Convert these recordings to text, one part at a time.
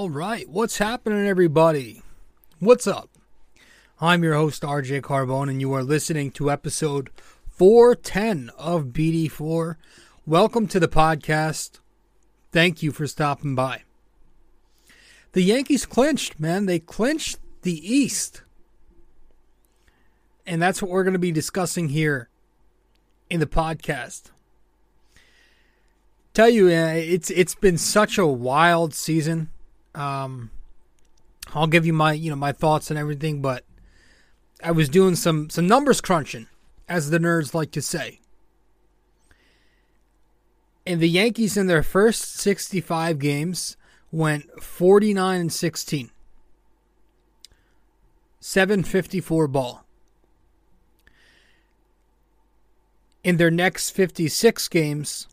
All right, what's happening, everybody? What's up? I'm your host, RJ Carbone, and you are listening to episode 410 of BD4. Welcome to the podcast. Thank you for stopping by. The Yankees clinched, man. They clinched the East. And that's what we're going to be discussing here in the podcast tell you, uh, it's it's been such a wild season. Um, I'll give you my you know my thoughts and everything, but I was doing some some numbers crunching, as the nerds like to say. And the Yankees in their first 65 games went 49 and 16. 754 ball. In their next 56 games,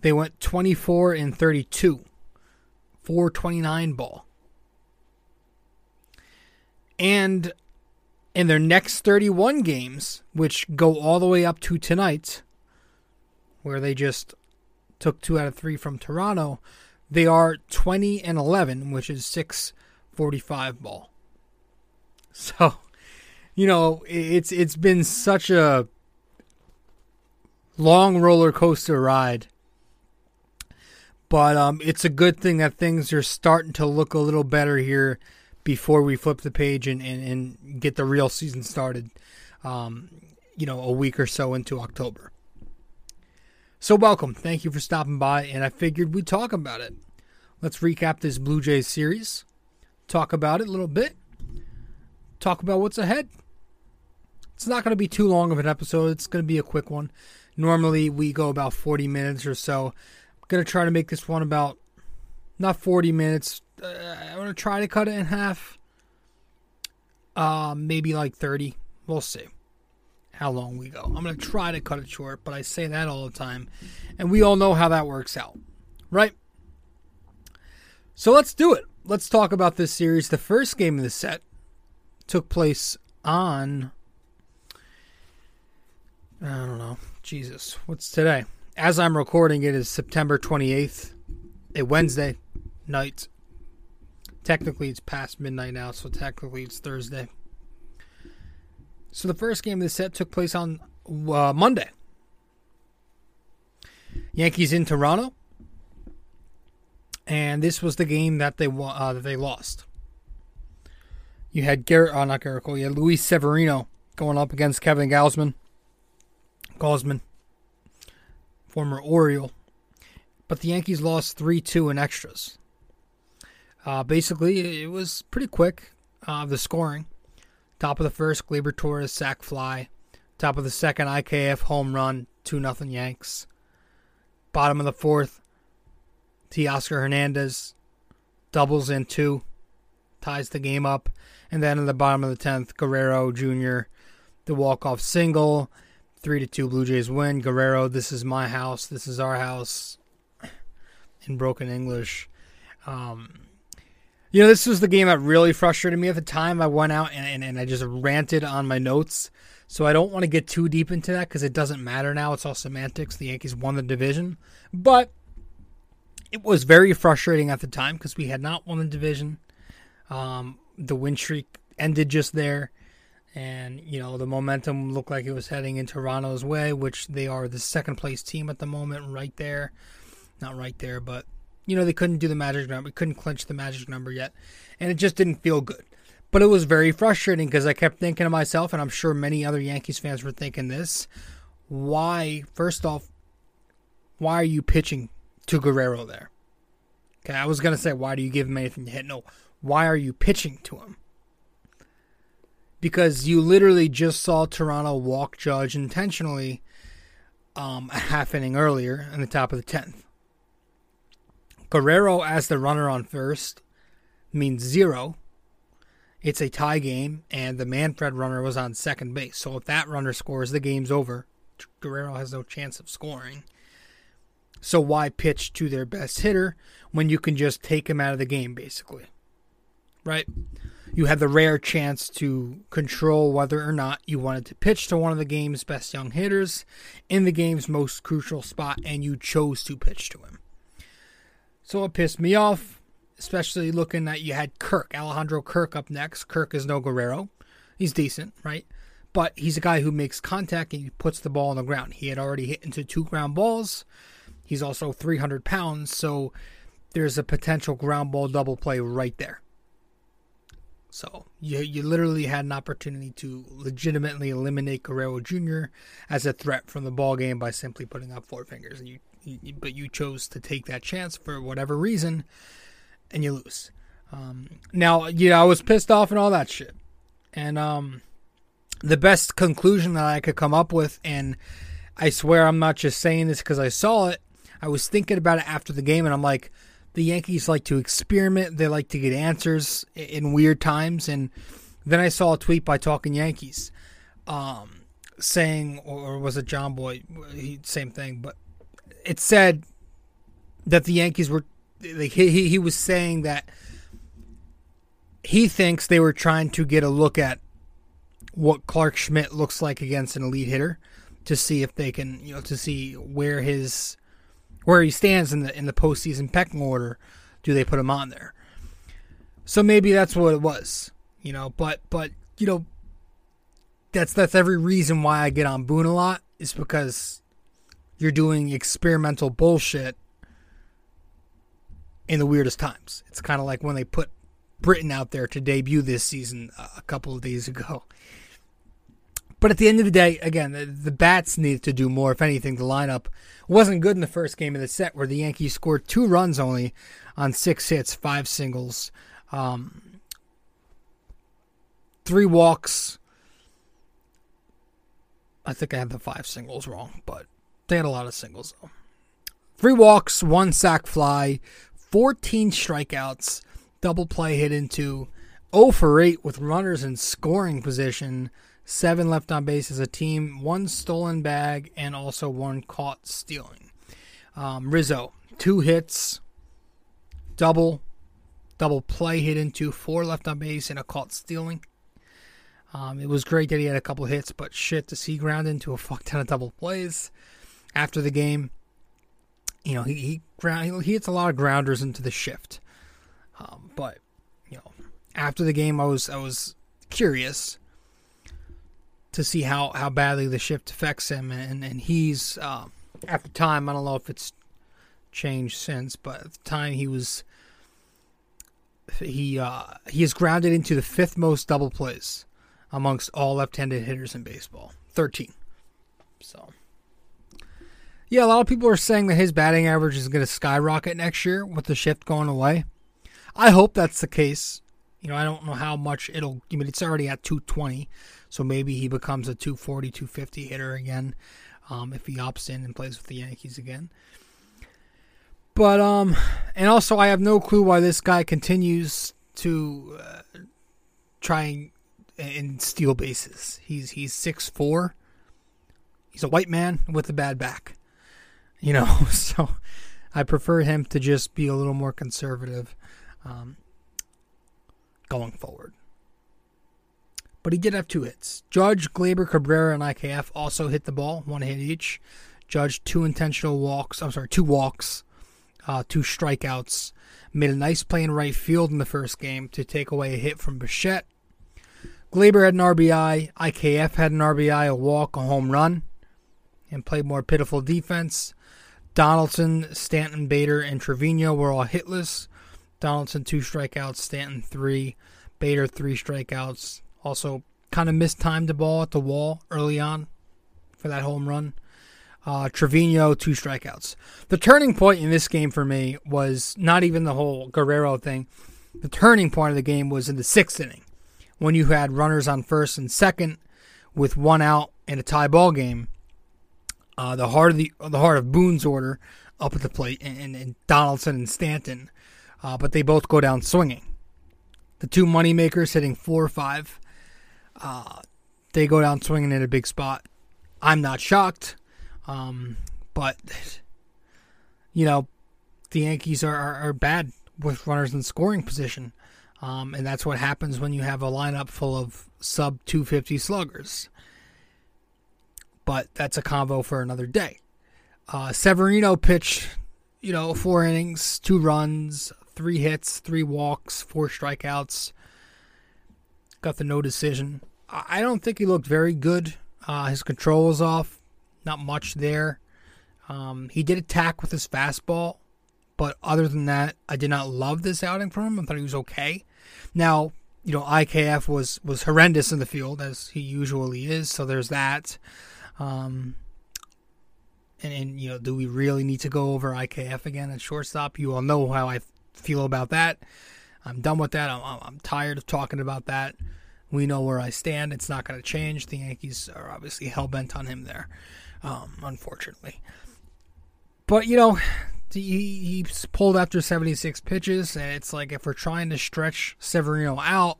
they went 24 and 32, 429 ball. And in their next 31 games, which go all the way up to tonight, where they just took two out of three from Toronto, they are 20 and 11, which is 645 ball. So, you know, it's it's been such a long roller coaster ride but um, it's a good thing that things are starting to look a little better here before we flip the page and, and, and get the real season started, um, you know, a week or so into October. So, welcome. Thank you for stopping by, and I figured we'd talk about it. Let's recap this Blue Jays series, talk about it a little bit, talk about what's ahead. It's not going to be too long of an episode, it's going to be a quick one. Normally, we go about 40 minutes or so gonna try to make this one about not 40 minutes. Uh, I'm gonna try to cut it in half. Uh, maybe like 30. We'll see how long we go. I'm gonna try to cut it short, but I say that all the time, and we all know how that works out, right? So let's do it. Let's talk about this series. The first game of the set took place on. I don't know. Jesus, what's today? As I'm recording it is September 28th, a Wednesday night. Technically, it's past midnight now, so technically it's Thursday. So the first game of the set took place on uh, Monday. Yankees in Toronto, and this was the game that they uh, that they lost. You had Gerrit, uh, not Gerrit Cole, you had Luis Severino going up against Kevin Gausman. Gausman former Oriole. But the Yankees lost 3 2 in extras. Uh, basically, it was pretty quick, uh, the scoring. Top of the first, Gleyber Torres sac fly. Top of the second, IKF home run, 2 0 Yanks. Bottom of the fourth, Teoscar Hernandez doubles in two, ties the game up. And then in the bottom of the 10th, Guerrero Jr., the walk-off single, Three to two Blue Jays win. Guerrero, this is my house. This is our house. In broken English. Um, you know, this was the game that really frustrated me at the time. I went out and, and, and I just ranted on my notes. So I don't want to get too deep into that because it doesn't matter now. It's all semantics. The Yankees won the division. But it was very frustrating at the time because we had not won the division. Um, the win streak ended just there and you know the momentum looked like it was heading in Toronto's way, which they are the second place team at the moment, right there, not right there, but you know they couldn't do the magic number, couldn't clinch the magic number yet, and it just didn't feel good. But it was very frustrating because I kept thinking to myself, and I'm sure many other Yankees fans were thinking this: why, first off, why are you pitching to Guerrero there? Okay, I was gonna say why do you give him anything to hit? No, why are you pitching to him? Because you literally just saw Toronto walk Judge intentionally um, a half inning earlier in the top of the 10th. Guerrero as the runner on first means zero. It's a tie game, and the Manfred runner was on second base. So if that runner scores, the game's over. Guerrero has no chance of scoring. So why pitch to their best hitter when you can just take him out of the game, basically? Right? You had the rare chance to control whether or not you wanted to pitch to one of the game's best young hitters in the game's most crucial spot, and you chose to pitch to him. So it pissed me off. especially looking at you had Kirk, Alejandro Kirk up next. Kirk is no Guerrero. He's decent, right? But he's a guy who makes contact and he puts the ball on the ground. He had already hit into two ground balls. He's also 300 pounds, so there's a potential ground ball double play right there. So you you literally had an opportunity to legitimately eliminate Guerrero Jr. as a threat from the ball game by simply putting up four fingers, and you, you but you chose to take that chance for whatever reason, and you lose. Um, now, yeah, I was pissed off and all that shit, and um, the best conclusion that I could come up with, and I swear I'm not just saying this because I saw it. I was thinking about it after the game, and I'm like, the Yankees like to experiment. They like to get answers in weird times. And then I saw a tweet by Talking Yankees um, saying, or was it Jomboy? He, same thing, but it said that the Yankees were, like, he, he was saying that he thinks they were trying to get a look at what Clarke Schmidt looks like against an elite hitter to see if they can, you know, to see where his where he stands in the in the postseason pecking order, do they put him on there? So maybe that's what it was, you know. But but you know, that's that's every reason why I get on Boone a lot is because you're doing experimental bullshit in the weirdest times. It's kind of like when they put Britton out there to debut this season a couple of days ago. But at the end of the day, again, the, the bats needed to do more. If anything, the lineup wasn't good in the first game of the set, where the Yankees scored two runs only on six hits, five singles, um, three walks. I think I have the five singles wrong, but they had a lot of singles though. Three walks, one sac fly, 14 strikeouts, double play hit into 0 for 8 with runners in scoring position seven left on base as a team, one stolen bag, and also one caught stealing. Um, Rizzo, two hits, double, double play hit into four left on base and a caught stealing. Um, it was great that he had a couple hits, but shit to see ground into a fuck ton of double plays after the game. You know, he he ground he hits a lot of grounders into the shift. Um, but you know, after the game, I was I was curious to see how, how badly the shift affects him. And, and he's, uh, at the time, I don't know if it's changed since, but at the time he was, he, uh, he is grounded into the fifth most double plays amongst all left handed hitters in baseball 13. So, yeah, a lot of people are saying that his batting average is going to skyrocket next year with the shift going away. I hope that's the case. You know, I don't know how much it'll. I mean, it's already at 220, so maybe he becomes a 240, 250 hitter again um, if he opts in and plays with the Yankees again. But um, and also I have no clue why this guy continues to uh, try and, steal bases. He's he's six four. He's a white man with a bad back. You know, so I prefer him to just be a little more conservative um, going forward but he did have two hits. Judge, Gleyber, Cabrera, and IKF also hit the ball, one hit each. Judge, two intentional walks. I'm sorry, two walks, uh, two strikeouts. Made a nice play in right field in the first game to take away a hit from Bichette. Gleyber had an RBI. IKF had an RBI, a walk, a home run, and played more pitiful defense. Donaldson, Stanton, Bader, and Trevino were all hitless. Donaldson, two strikeouts. Stanton, three. Bader, three strikeouts. Also, kind of mistimed the ball at the wall early on for that home run. Uh, Trevino, two strikeouts. The turning point in this game for me was not even the whole Guerrero thing. The turning point of the game was in the sixth inning when you had runners on first and second with one out in a tie ball game. Uh, the heart of the the heart of Boone's order up at the plate and, and, and Donaldson and Stanton, uh, but they both go down swinging. The two moneymakers hitting four or five. Uh, they go down swinging in a big spot. I'm not shocked, um, but you know the Yankees are, are, are, bad with runners in scoring position, um, and that's what happens when you have a lineup full of sub 250 sluggers. But that's a convo for another day. Uh, Severino pitched, you know, four innings, two runs, three hits, three walks, four strikeouts. Got the no decision. I don't think he looked very good. Uh, his control was off. Not much there. Um, he did attack with his fastball, but other than that, I did not love this outing from him. I thought he was okay. Now, you know, IKF was was horrendous in the field as he usually is, so there's that. Um, and, and you know, do we really need to go over IKF again at shortstop? You all know how I feel about that. I'm done with that. I'm, I'm tired of talking about that. We know where I stand. It's not going to change. The Yankees are obviously hell bent on him there, um, unfortunately. But you know, he, he's pulled after 76 pitches, and it's like if we're trying to stretch Severino out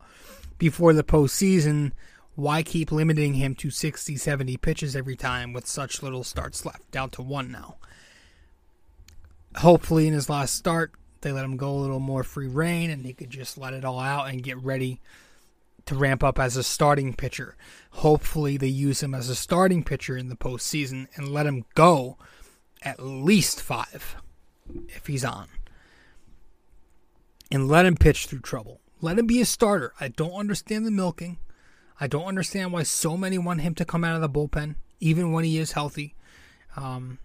before the postseason, why keep limiting him to 60, 70 pitches every time with such little starts left? Down to one now. Hopefully, in his last start, they let him go a little more free reign and he could just let it all out and get ready to ramp up as a starting pitcher. Hopefully, they use him as a starting pitcher in the postseason and let him go at least five if he's on. And let him pitch through trouble. Let him be a starter. I don't understand the milking. I don't understand why so many want him to come out of the bullpen, even when he is healthy. Um,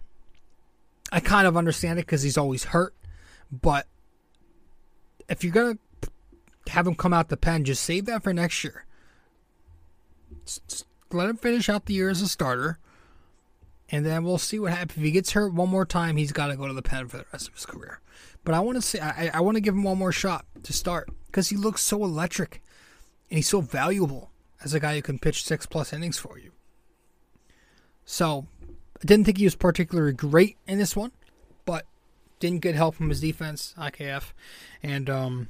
I kind of understand it because he's always hurt. But if you're to have him come out the pen, just save that for next year. Just let him finish out the year as a starter and then we'll see what happens. If he gets hurt one more time, he's got to go to the pen for the rest of his career. But I want to say, I, I want to give him one more shot to start because he looks so electric and he's so valuable as a guy who can pitch six plus innings for you. So I didn't think he was particularly great in this one, didn't get help from his defense, IKF, and um,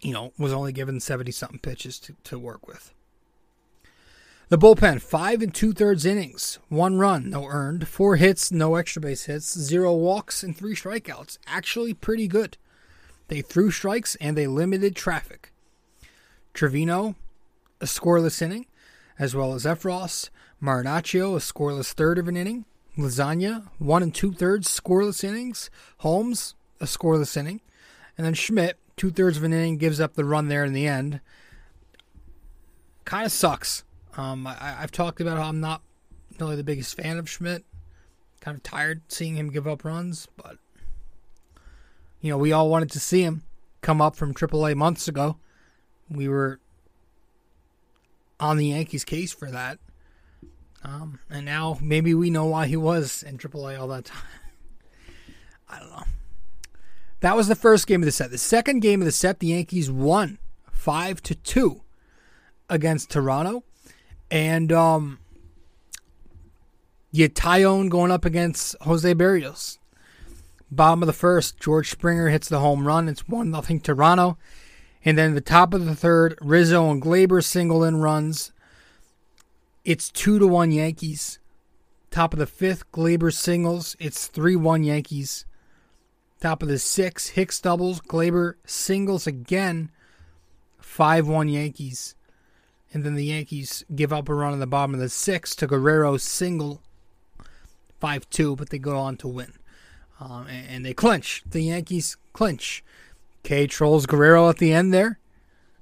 you know was only given seventy something pitches to, to work with. The bullpen, five and two thirds innings, one run, no earned, four hits, no extra base hits, zero walks, and three strikeouts. Actually, pretty good. They threw strikes and they limited traffic. Trivino, a scoreless inning, as well as Effross. Marinaccio, a scoreless third of an inning. Lasagna, one and two thirds scoreless innings. Holmes, a scoreless inning. And then Schmidt, two thirds of an inning, gives up the run there in the end. Kind of sucks um, I, have talked about how I'm not really the biggest fan of Schmidt. Kind of tired seeing him give up runs, but you know we all wanted to see him come up from AAA months ago. We were on the Yankees' case for that, um, and now maybe we know why he was in AAA all that time. I don't know. That was the first game of the set. The second game of the set, the Yankees won five to two against Toronto. And um, you Taillon going up against Jose Berrios. Bottom of the first, George Springer hits the home run. It's 1 nothing Toronto. And then the top of the third, Rizzo and Gleyber single in runs. It's 2 to 1 Yankees. Top of the fifth, Gleyber singles. It's 3 1 Yankees. Top of the sixth, Hicks doubles. Gleyber singles again. 5 1 Yankees and then the Yankees give up a run in the bottom of the sixth to Guerrero's single, five two, but they go on to win, um, and, and, they clinch. The Yankees clinch. Kay trolls Guerrero at the end there.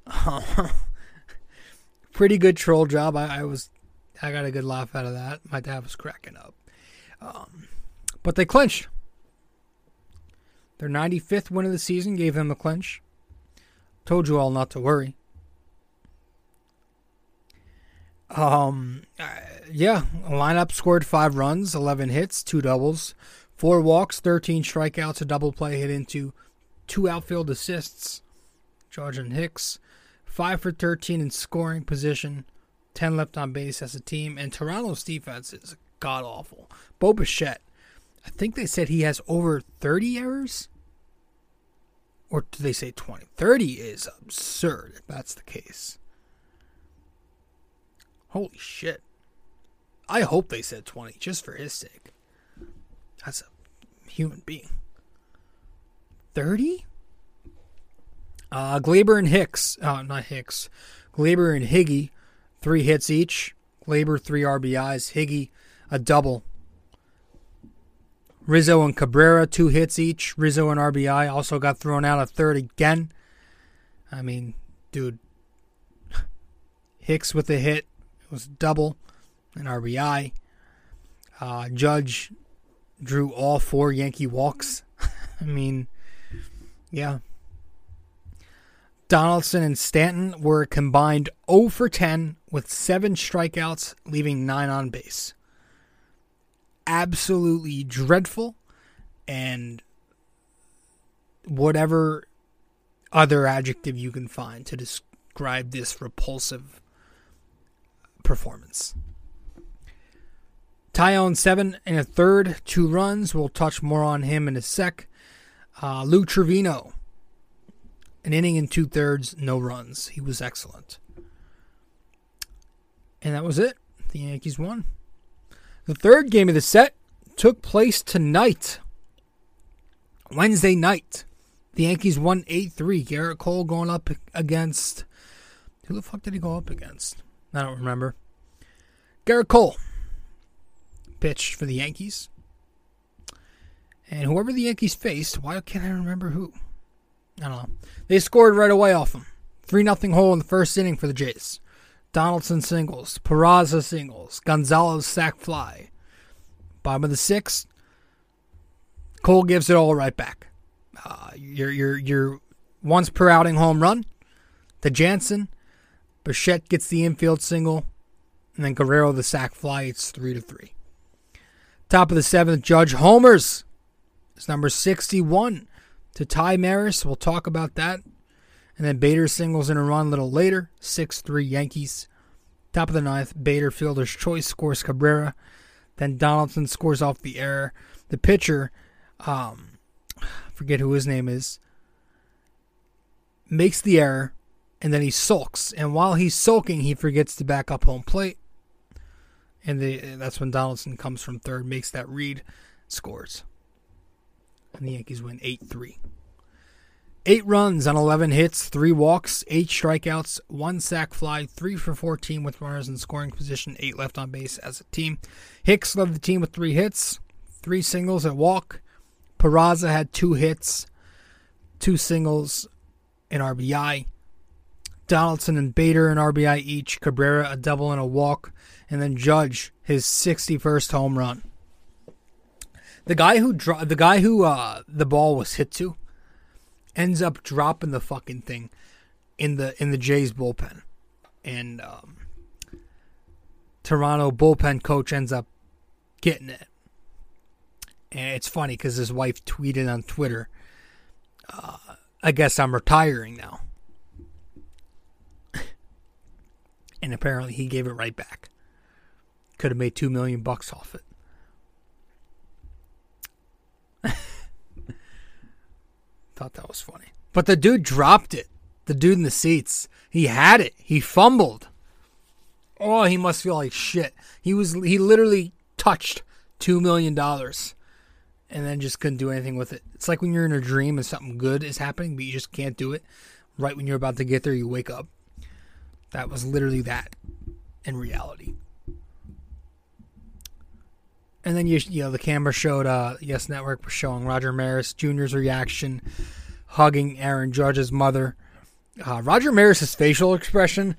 Pretty good troll job. I, I, was, I got a good laugh out of that. My dad was cracking up. Um, but they clinched. Their 95th win of the season gave them a clinch. Told you all not to worry. Um, uh, yeah, lineup scored five runs, 11 hits, two doubles, four walks, 13 strikeouts, a double play hit into two outfield assists. George and Hicks, five for 13 in scoring position, 10 left on base as a team, and Toronto's defense is god awful. Bo Bichette, I think they said he has over 30 errors. Or do they say 20? 30 is absurd if that's the case. Holy shit. I hope they said 20 just for his sake. That's a human being. 30? Uh, Gleyber and Hicks, uh, not Hicks, Gleyber and Higgy, three hits each. Gleyber, three RBIs. Higgy, a double. Rizzo and Cabrera, two hits each. Rizzo and RBI also got thrown out a third again. I mean, dude, Hicks with a hit it was double, an RBI. Uh, Judge drew all four Yankee walks. I mean, yeah. Donaldson and Stanton were combined 0 for 10 with seven strikeouts, leaving nine on base. Absolutely dreadful, and whatever other adjective you can find to describe this repulsive performance. Taillon seven and a third, two runs. We'll touch more on him in a sec. Uh, Lou Trivino, an inning and two thirds, no runs. He was excellent. And that was it. The Yankees won. The third game of the set took place tonight, Wednesday night. The Yankees won 8 3. Gerrit Cole going up against. Who the fuck did he go up against? I don't remember. Gerrit Cole pitched for the Yankees. And whoever the Yankees faced, why can't I remember who? I don't know. They scored right away off him. 3 0 hole in the first inning for the Jays. Donaldson singles, Peraza singles, Gonzalez sac fly. Bottom of the sixth, Cole gives it all right back. Uh, your your your once per outing home run to Jansen. Bichette gets the infield single, and then Guerrero the sac fly. It's three to three. Top of the seventh, Judge homers. It's number sixty-one to tie Maris. We'll talk about that. And then Bader singles in a run a little later. 6 3 Yankees. Top of the ninth, Bader fielder's choice scores Cabrera. Then Donaldson scores off the error. The pitcher, um, forget who his name is, makes the error and then he sulks. And while he's sulking, he forgets to back up home plate. And the, that's when Donaldson comes from third, makes that read, scores. And the Yankees win 8 3. Eight runs on 11 hits, three walks, eight strikeouts, one sac fly, three for 14 with runners in scoring position, eight left on base as a team. Hicks led the team with three hits, three singles, and walk. Peraza had two hits, two singles, and RBI. Donaldson and Bader an RBI each. Cabrera a double and a walk, and then Judge his 61st home run. The guy who dro- the guy who uh, the ball was hit to ends up dropping the fucking thing in the in the Jays bullpen, and um, Toronto bullpen coach ends up getting it. And it's funny because his wife tweeted on Twitter, uh, "I guess I'm retiring now," and apparently he gave it right back. Could have made two million bucks off it. Thought that was funny. But the dude dropped it. The dude in the seats. He had it. He fumbled. Oh, he must feel like shit. He was he literally touched two million dollars and then just couldn't do anything with it. It's like when you're in a dream and something good is happening, but you just can't do it. Right when you're about to get there, you wake up. That was literally that in reality. And then you you know the camera showed uh Yes Network was showing Roger Maris Jr.'s reaction, hugging Aaron Judge's mother. Uh, Roger Maris's facial expression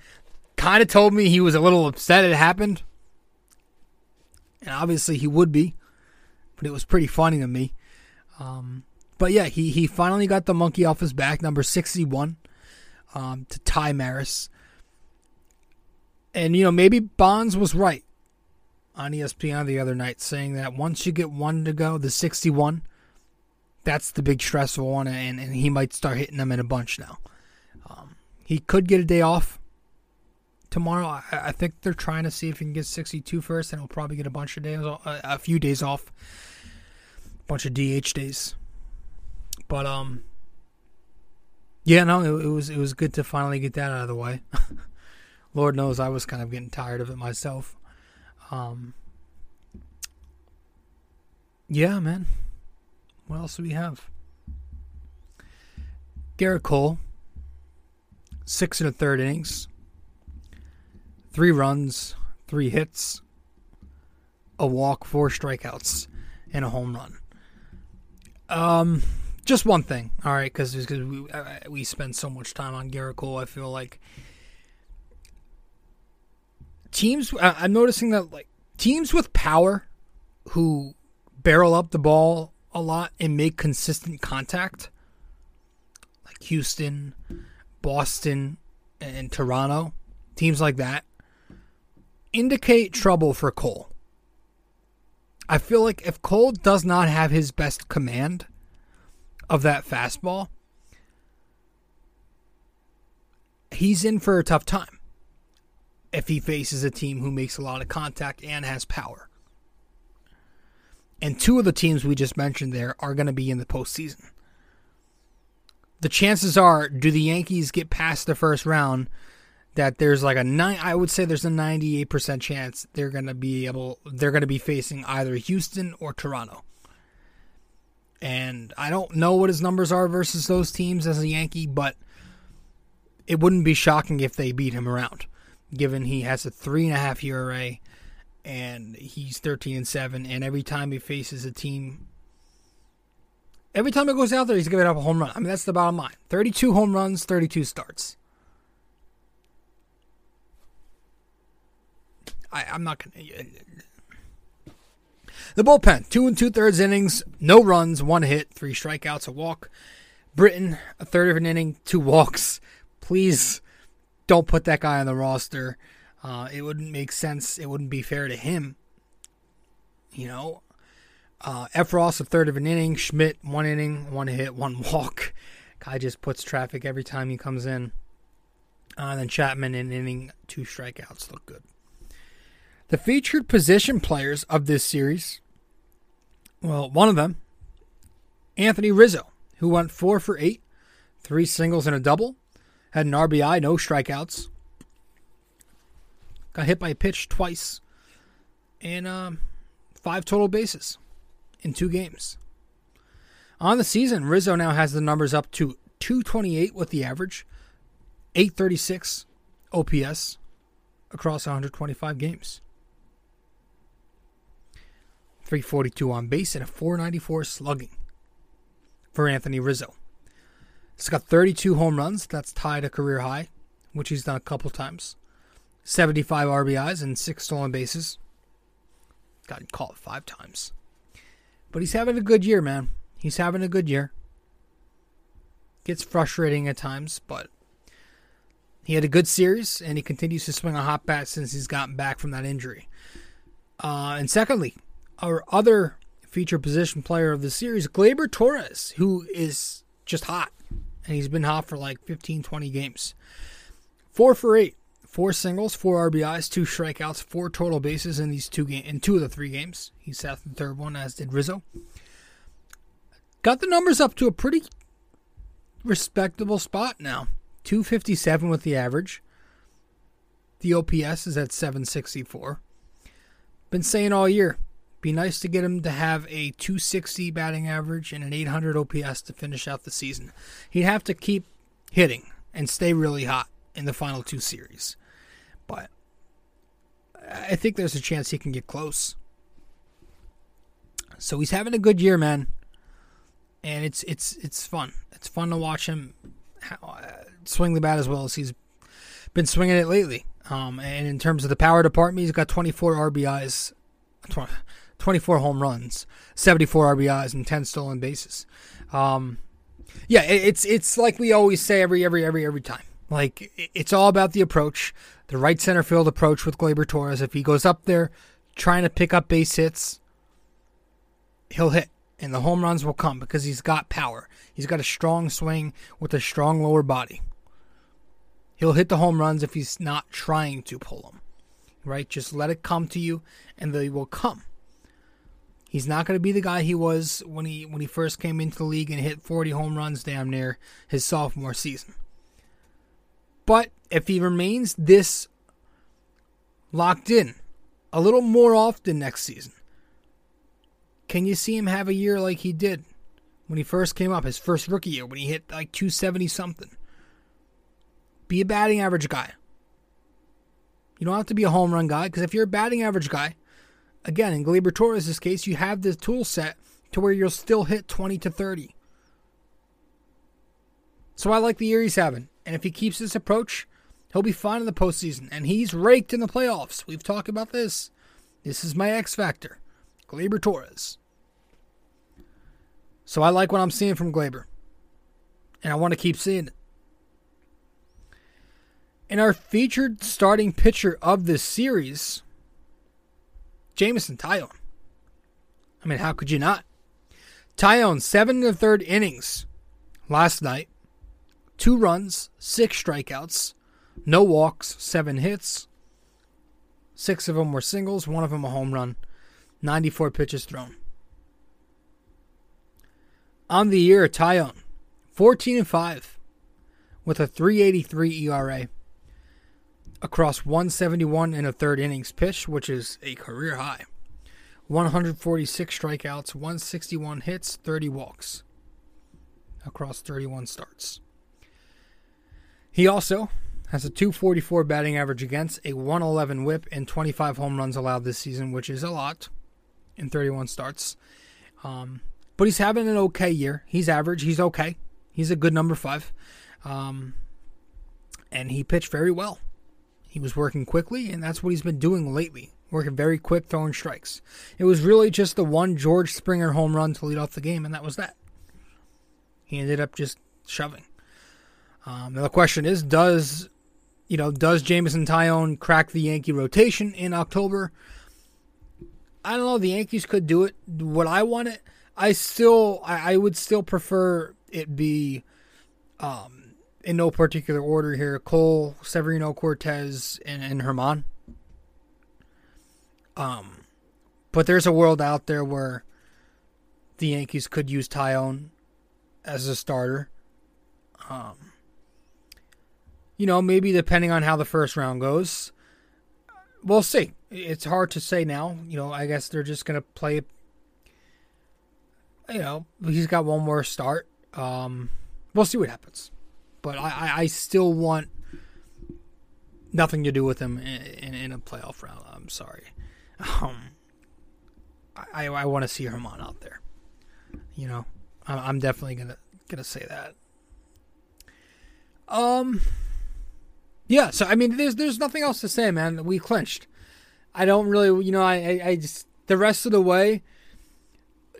kind of told me he was a little upset it happened, and obviously he would be, but it was pretty funny to me. Um, but yeah, he he finally got the monkey off his back, number sixty one, um, to tie Maris. And you know maybe Bonds was right on ESPN the other night saying that once you get one to go, the 61, that's the big stressful one, and, and he might start hitting them in a bunch now. Um, he could get a day off tomorrow. I, I, think they're trying to see if he can get 62 first, and he'll probably get a bunch of days, a, few days off, a bunch of DH days. But um, yeah, no, it, it was it was good to finally get that out of the way. Lord knows I was kind of getting tired of it myself. Um, yeah, man. What else do we have? Gerrit Cole, six and a third innings, three runs, three hits, a walk, four strikeouts, and a home run. Um, just one thing, all right, because we we spend so much time on Gerrit Cole, I feel like teams. I'm noticing that like teams with power who barrel up the ball a lot and make consistent contact, like Houston, Boston, and Toronto, teams like that, indicate trouble for Cole. I feel like if Cole does not have his best command of that fastball, he's in for a tough time if he faces a team who makes a lot of contact and has power. And two of the teams we just mentioned there are going to be in the postseason. The chances are, do the Yankees get past the first round? That there's like a nine, I would say there's a 98% chance they're going to be able, they're going to be facing either Houston or Toronto. And I don't know what his numbers are versus those teams as a Yankee, but it wouldn't be shocking if they beat him around given he has a three and a half year ERA and he's 13 and 7 and every time he faces a team every time he goes out there he's giving up a home run. I mean that's the bottom line. 32 home runs 32 starts. I, i'm not gonna the bullpen two and two thirds innings no runs one hit three strikeouts a walk. Britton a third of an inning two walks. Please don't put that guy on the roster. Uh, it wouldn't make sense. It wouldn't be fair to him. You know, uh, Effross a third of an inning. Schmidt one inning, one hit, one walk. Guy just puts traffic every time he comes in. Uh, and then Chapman in inning, two strikeouts look good. The featured position players of this series, well, one of them, Anthony Rizzo, who went four for eight, three singles and a double. Had an RBI, no strikeouts. Got hit by a pitch twice. And um, five total bases in two games. On the season, Rizzo now has the numbers up to 228 with the average, 836 OPS across 125 games. 342 on base and a 494 slugging for Anthony Rizzo. He's got 32 home runs. That's tied a career high, which he's done a couple times. 75 RBIs and six stolen bases. Got caught five times. But he's having a good year, man. He's having a good year. Gets frustrating at times, but he had a good series, and he continues to swing a hot bat since he's gotten back from that injury. Uh, and secondly, our other feature position player of the series, Gleyber Torres, who is just hot and he's been hot for like 15, 20 games. Four for eight, four singles, four RBIs, two strikeouts, four total bases in these two game in two of the three games. He sat in the third one, as did Rizzo. Got the numbers up to a pretty respectable spot now. 257 with the average. The OPS is at 764. Been saying all year, be nice to get him to have a 260 batting average and an 800 OPS to finish out the season. He'd have to keep hitting and stay really hot in the final two series. But I think there's a chance he can get close. So he's having a good year, man. And it's it's it's fun. It's fun to watch him uh, swing the bat as well as he's been swinging it lately. Um, and in terms of the power department, he's got 24 RBIs, 24 home runs, 74 RBIs, and 10 stolen bases. Um, yeah, it's it's like we always say every every every every time. Like it's all about the approach, the right center field approach with Gleyber Torres. If he goes up there trying to pick up base hits, he'll hit, and the home runs will come because he's got power. He's got a strong swing with a strong lower body. He'll hit the home runs if he's not trying to pull them. Right? Just let it come to you, and they will come. He's not going to be the guy he was when he when he first came into the league and hit 40 home runs damn near his sophomore season. But if he remains this locked in a little more often next season, can you see him have a year like he did when he first came up, his first rookie year, when he hit like 270 something? Be a batting average guy. You don't have to be a home run guy because if you're a batting average guy, again, in Gleyber Torres' case, you have the tool set to where you'll still hit 20 to 30. So I like the year he's having. And if he keeps this approach, he'll be fine in the postseason. And he's raked in the playoffs. We've talked about this. This is my X factor. Gleyber Torres. So I like what I'm seeing from Gleyber. And I want to keep seeing it. And our featured starting pitcher of this series, Jameson Taillon. I mean, how could you not? Taillon, seven and a third innings last night. Two runs, six strikeouts, no walks, seven hits. Six of them were singles, one of them a home run. 94 pitches thrown. On the year, Taillon, 14 and 5 with a 383 ERA across 171 and a third innings pitch, which is a career high. 146 strikeouts, 161 hits, 30 walks across 31 starts. He also has a 244 batting average against, a 111 whip, and 25 home runs allowed this season, which is a lot in 31 starts. Um, but he's having an okay year. He's average. He's okay. He's a good number five. Um, and he pitched very well. He was working quickly, and that's what he's been doing lately. Working very quick, throwing strikes. It was really just the one George Springer home run to lead off the game, and that was that. He ended up just shoving. Um, now the question is, does you know does Jameson Taillon crack the Yankee rotation in October? I don't know. The Yankees could do it. What I want it, I still, I, I would still prefer it be um, in no particular order here Cole, Severino, Cortes, and, and Germán. Um, but there's a world out there where the Yankees could use Taillon as a starter. Um, you know, maybe depending on how the first round goes, we'll see. It's hard to say now. You know, I guess they're just going to play. You know, he's got one more start. Um, we'll see what happens but I, I still want nothing to do with him in, in, in a playoff round. I'm sorry. Um, I, I want to see Germán out there. You know, I'm definitely gonna gonna say that. Um, yeah. So I mean, there's there's nothing else to say, man. We clinched. I don't really, you know, I I, I just the rest of the way,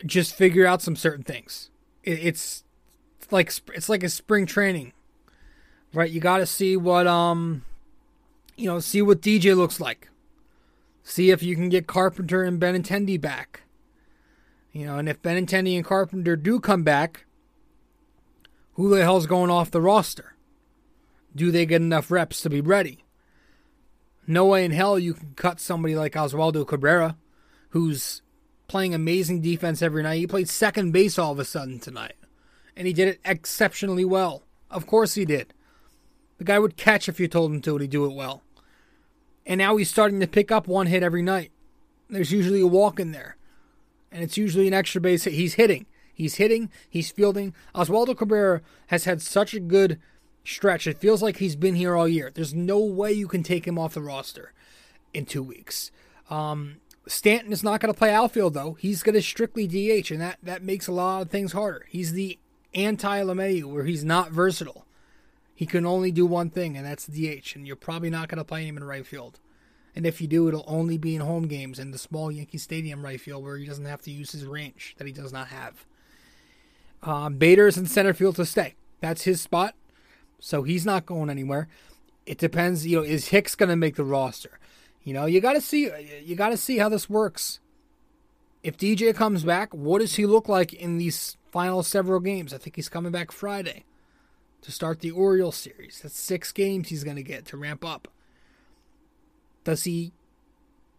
just figure out some certain things. It, it's like it's like a spring training right? You got to see what um, you know, see what DJ looks like. See if you can get Carpenter and Benintendi back. You know, and if Benintendi and Carpenter do come back, who the hell's going off the roster? Do they get enough reps to be ready? No way in hell you can cut somebody like Oswaldo Cabrera, who's playing amazing defense every night. He played second base all of a sudden tonight, and he did it exceptionally well. Of course he did. The guy would catch if you told him to, and he'd do it well. And now he's starting to pick up one hit every night. There's usually a walk in there, and it's usually an extra base hit. He's hitting. He's hitting. He's fielding. Oswaldo Cabrera has had such a good stretch. It feels like he's been here all year. There's no way you can take him off the roster in two weeks. Um, Stanton is not going to play outfield though. He's going to strictly DH, and that that makes a lot of things harder. He's the anti LeMahieu, where he's not versatile. He can only do one thing, and that's DH, and you're probably not going to play him in right field. And if you do, it'll only be in home games in the small Yankee Stadium right field where he doesn't have to use his range that he does not have. Um, Bader's in center field to stay. That's his spot, so he's not going anywhere. It depends. You know, is Hicks going to make the roster? You know, you got to see. You got to see how this works. If DJ comes back, what does he look like in these final several games? I think he's coming back Friday to start the Orioles series. That's six games he's going to get to ramp up. Does he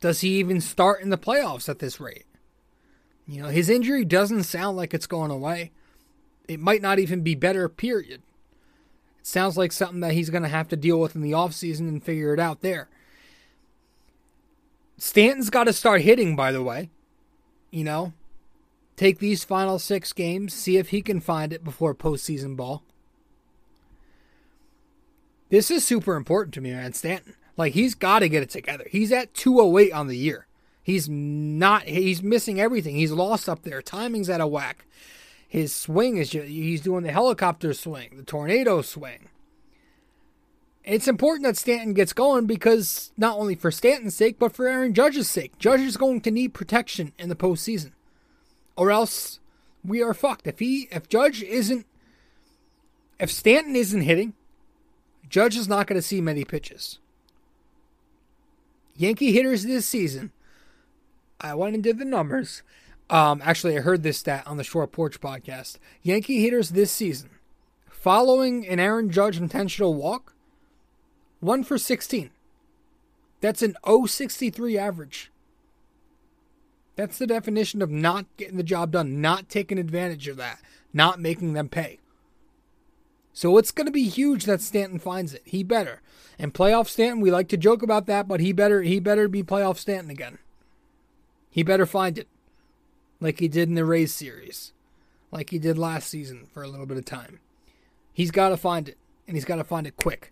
does he even start in the playoffs at this rate? You know, his injury doesn't sound like it's going away. It might not even be better, period. It sounds like something that he's going to have to deal with in the offseason and figure it out there. Stanton's got to start hitting, by the way. You know, take these final six games, see if he can find it before postseason ball. This is super important to me, man. Stanton. Like, he's got to get it together. He's at 208 on the year. He's not. He's missing everything. He's lost up there. Timing's out of whack. His swing is just, he's doing the helicopter swing, the tornado swing. It's important that Stanton gets going because not only for Stanton's sake, but for Aaron Judge's sake. Judge is going to need protection in the postseason, or else we are fucked. If he, if Judge isn't, if Stanton isn't hitting, Judge is not going to see many pitches. Yankee hitters this season. I went and did the numbers. Um, actually, I heard this stat on the Short Porch podcast. Yankee hitters this season, following an Aaron Judge intentional walk, one for 16. That's an 063 average. That's the definition of not getting the job done, not taking advantage of that, not making them pay. So it's going to be huge that Stanton finds it. He better. And playoff Stanton, we like to joke about that, but he better he better be playoff Stanton again. He better find it. Like he did in the Rays series. Like he did last season for a little bit of time. He's got to find it, and he's got to find it quick.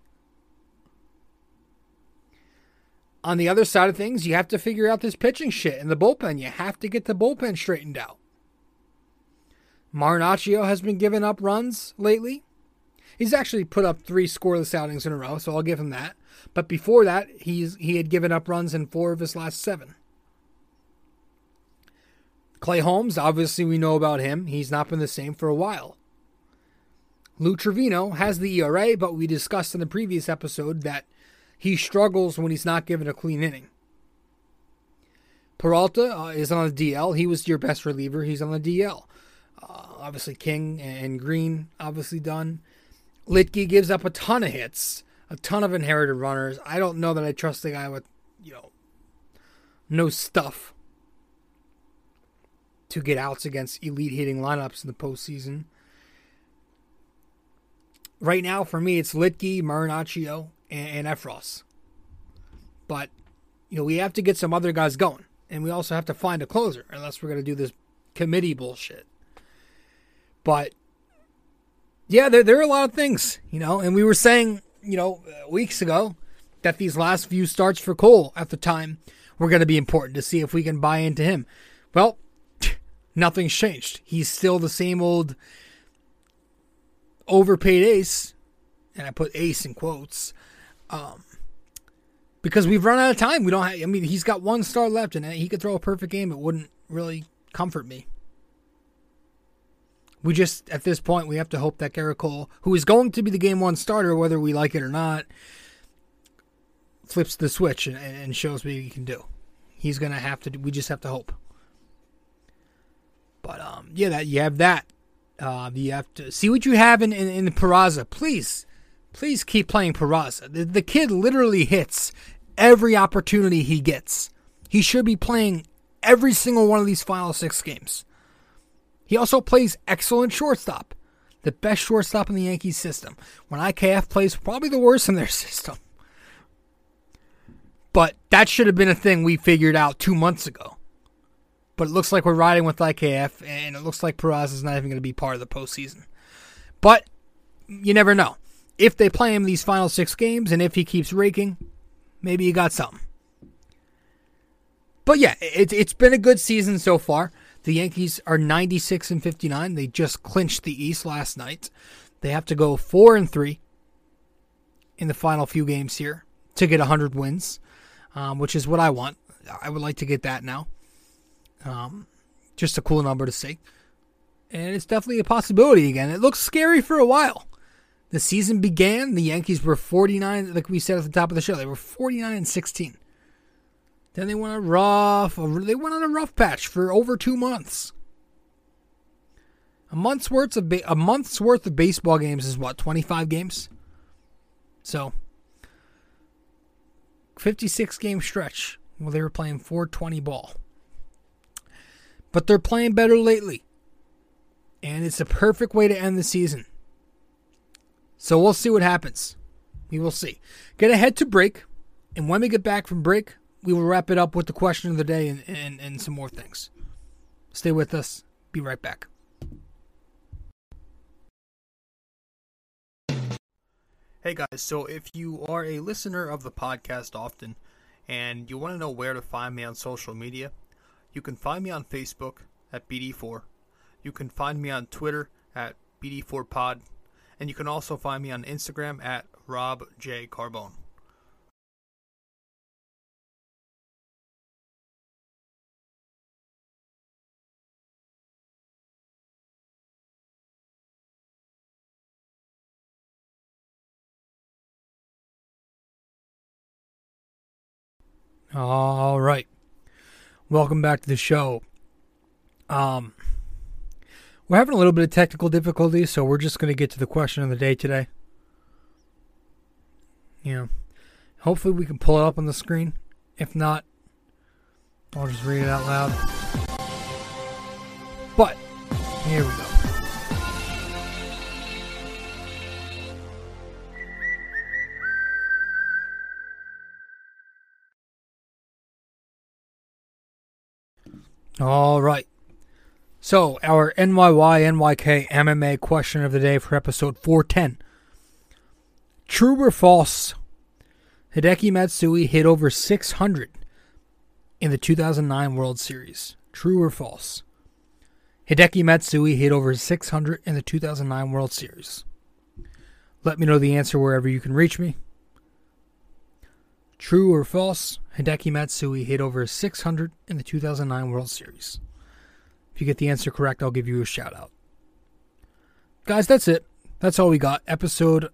On the other side of things, you have to figure out this pitching shit in the bullpen. You have to get the bullpen straightened out. Marinaccio has been giving up runs lately. He's actually put up three scoreless outings in a row, so I'll give him that. But before that, he's he had given up runs in four of his last seven. Clay Holmes, obviously we know about him. He's not been the same for a while. Lou Trivino has the ERA, but we discussed in the previous episode that he struggles when he's not given a clean inning. Peralta uh, is on the DL. He was your best reliever. He's on the DL. Uh, obviously, King and Green, obviously done. Luetge gives up a ton of hits, a ton of inherited runners. I don't know that I trust the guy with, you know, no stuff to get outs against elite hitting lineups in the postseason. Right now, for me, it's Litke, Marinaccio, and, and Effross. But, you know, we have to get some other guys going. And we also have to find a closer, unless we're going to do this committee bullshit. But yeah, there, there are a lot of things, you know, and we were saying, you know, weeks ago that these last few starts for Cole at the time were going to be important to see if we can buy into him. Well, nothing's changed. He's still the same old overpaid ace, and I put ace in quotes, um, because we've run out of time. We don't have, I mean, he's got one star left, and he could throw a perfect game. It wouldn't really comfort me we just at this point we have to hope that Gerrit Cole, who is going to be the game one starter, whether we like it or not, flips the switch and, and shows what he can do. He's gonna have to. We just have to hope. But um, yeah, that you have that. Uh, you have to see what you have in in, in Peraza. Please, please keep playing Peraza. The, the kid literally hits every opportunity he gets. He should be playing every single one of these final six games. He also plays excellent shortstop, the best shortstop in the Yankees system. When IKF plays, probably the worst in their system. But that should have been a thing we figured out two months ago. But it looks like we're riding with IKF, and it looks like Peraza is not even going to be part of the postseason. But you never know. If they play him these final six games, and if he keeps raking, maybe you got something. But yeah, it, it's been a good season so far. The Yankees are 96 and 59. They just clinched the East last night. They have to go 4 and 3 in the final few games here to get 100 wins, um, which is what I want. I would like to get that now. Um, just a cool number to see. And it's definitely a possibility again. It looks scary for a while. The season began, the Yankees were 49, like we said at the top of the show, they were 49 and 16. Then they went on a rough. They went on a rough patch for over two months. A month's worth of a month's worth of baseball games is what twenty five games. So, fifty six game stretch. Well, they were playing four twenty ball, but they're playing better lately, and it's a perfect way to end the season. So we'll see what happens. We will see. Get ahead to break, and when we get back from break, we will wrap it up with the question of the day and, and, and some more things. Stay with us. Be right back. Hey guys, so if you are a listener of the podcast often, and you want to know where to find me on social media, you can find me on Facebook at BD4. You can find me on Twitter at BD4Pod, and you can also find me on Instagram at Rob J. Carbone. All right. Welcome back to the show. Um we're having a little bit of technical difficulties, so we're just going to get to the question of the day today. Know, hopefully we can pull it up on the screen. If not, I'll just read it out loud. But here we go. All right. So, our NYY NYK MMA question of the day for episode 410. True or false? Hideki Matsui hit over 600 in the 2009 World Series. True or false? Hideki Matsui hit over 600 in the 2009 World Series. Let me know the answer wherever you can reach me. True or false? Hideki Matsui hit over 600 in the 2009 World Series. If you get the answer correct, I'll give you a shout out. Guys, that's it. That's all we got. Episode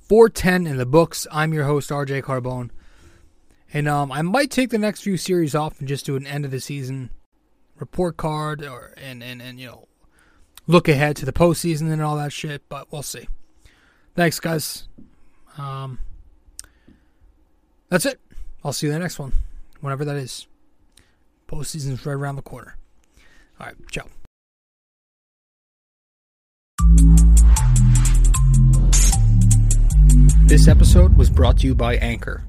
410 in the books. I'm your host, RJ Carbone. And um, I might take the next few series off and just do an end of the season report card or and, and, and you know look ahead to the postseason and all that shit, but we'll see. Thanks, guys. Um, that's it. I'll see you in the next one, whenever that is. Postseason's right around the corner. All right, ciao. This episode was brought to you by Anchor.